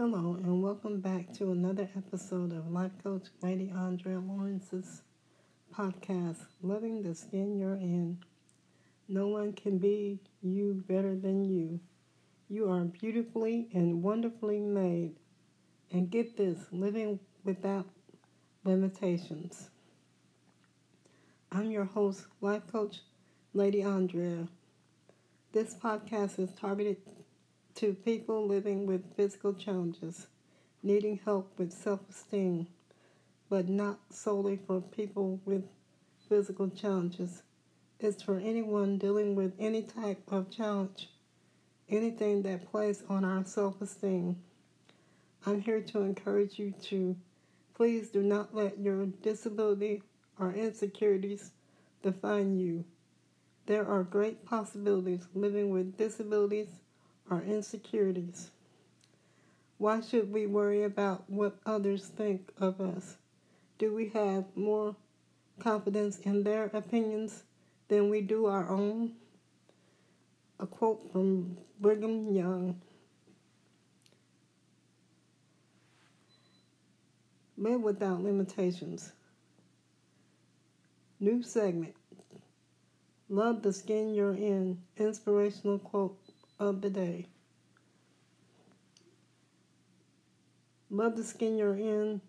Hello, and welcome back to another episode of Life Coach Lady Andrea Lawrence's podcast, Loving the Skin You're In. No one can be you better than you. You are beautifully and wonderfully made. And get this, living without limitations. I'm your host, Life Coach Lady Andrea. This podcast is targeted to people living with physical challenges, needing help with self esteem, but not solely for people with physical challenges. It's for anyone dealing with any type of challenge, anything that plays on our self esteem. I'm here to encourage you to please do not let your disability or insecurities define you. There are great possibilities living with disabilities our insecurities. Why should we worry about what others think of us? Do we have more confidence in their opinions than we do our own? A quote from Brigham Young Live without limitations. New segment. Love the skin you're in. Inspirational quote of the day. Love the Skin You're In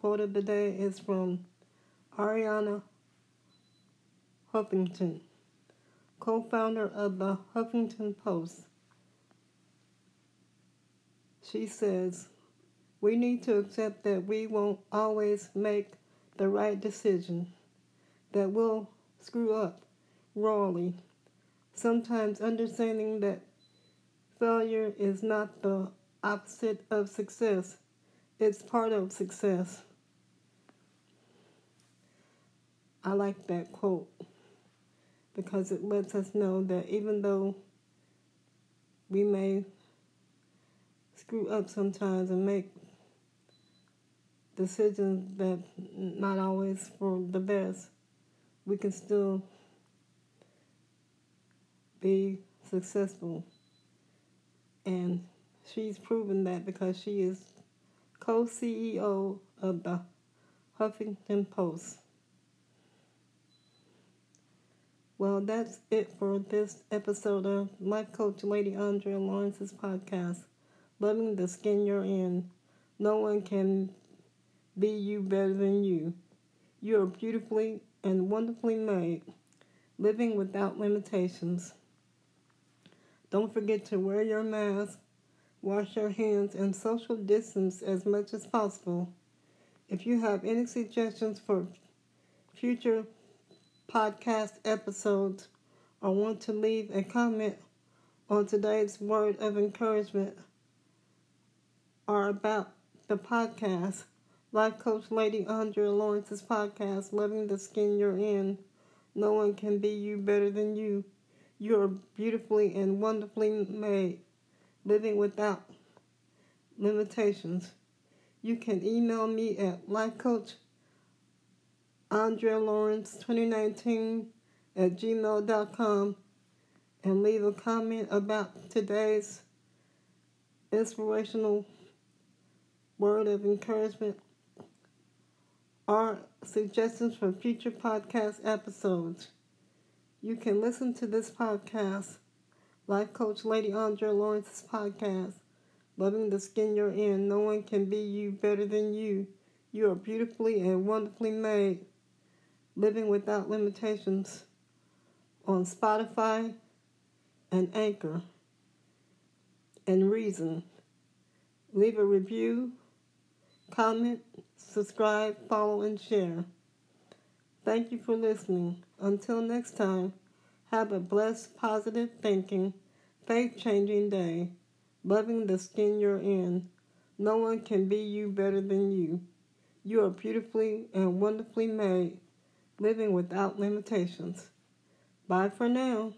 quote of the day is from Arianna Huffington, co founder of the Huffington Post. She says, We need to accept that we won't always make the right decision, that we'll screw up rawly. Sometimes understanding that Failure is not the opposite of success, it's part of success. I like that quote because it lets us know that even though we may screw up sometimes and make decisions that not always for the best, we can still be successful. And she's proven that because she is co CEO of the Huffington Post. Well, that's it for this episode of Life Coach Lady Andrea Lawrence's podcast, Loving the Skin You're In. No one can be you better than you. You are beautifully and wonderfully made, living without limitations. Don't forget to wear your mask, wash your hands, and social distance as much as possible. If you have any suggestions for future podcast episodes or want to leave a comment on today's word of encouragement or about the podcast, Life Coach Lady Andrea Lawrence's podcast, Loving the Skin You're In, No One Can Be You Better Than You you are beautifully and wonderfully made, living without limitations. You can email me at lifecoach Andrea Lawrence 2019 at gmail.com and leave a comment about today's inspirational word of encouragement or suggestions for future podcast episodes. You can listen to this podcast, Life Coach Lady Andrea Lawrence's podcast, Loving the Skin You're In. No one can be you better than you. You are beautifully and wonderfully made, living without limitations on Spotify and Anchor and Reason. Leave a review, comment, subscribe, follow, and share. Thank you for listening. Until next time, have a blessed, positive thinking, faith changing day, loving the skin you're in. No one can be you better than you. You are beautifully and wonderfully made, living without limitations. Bye for now.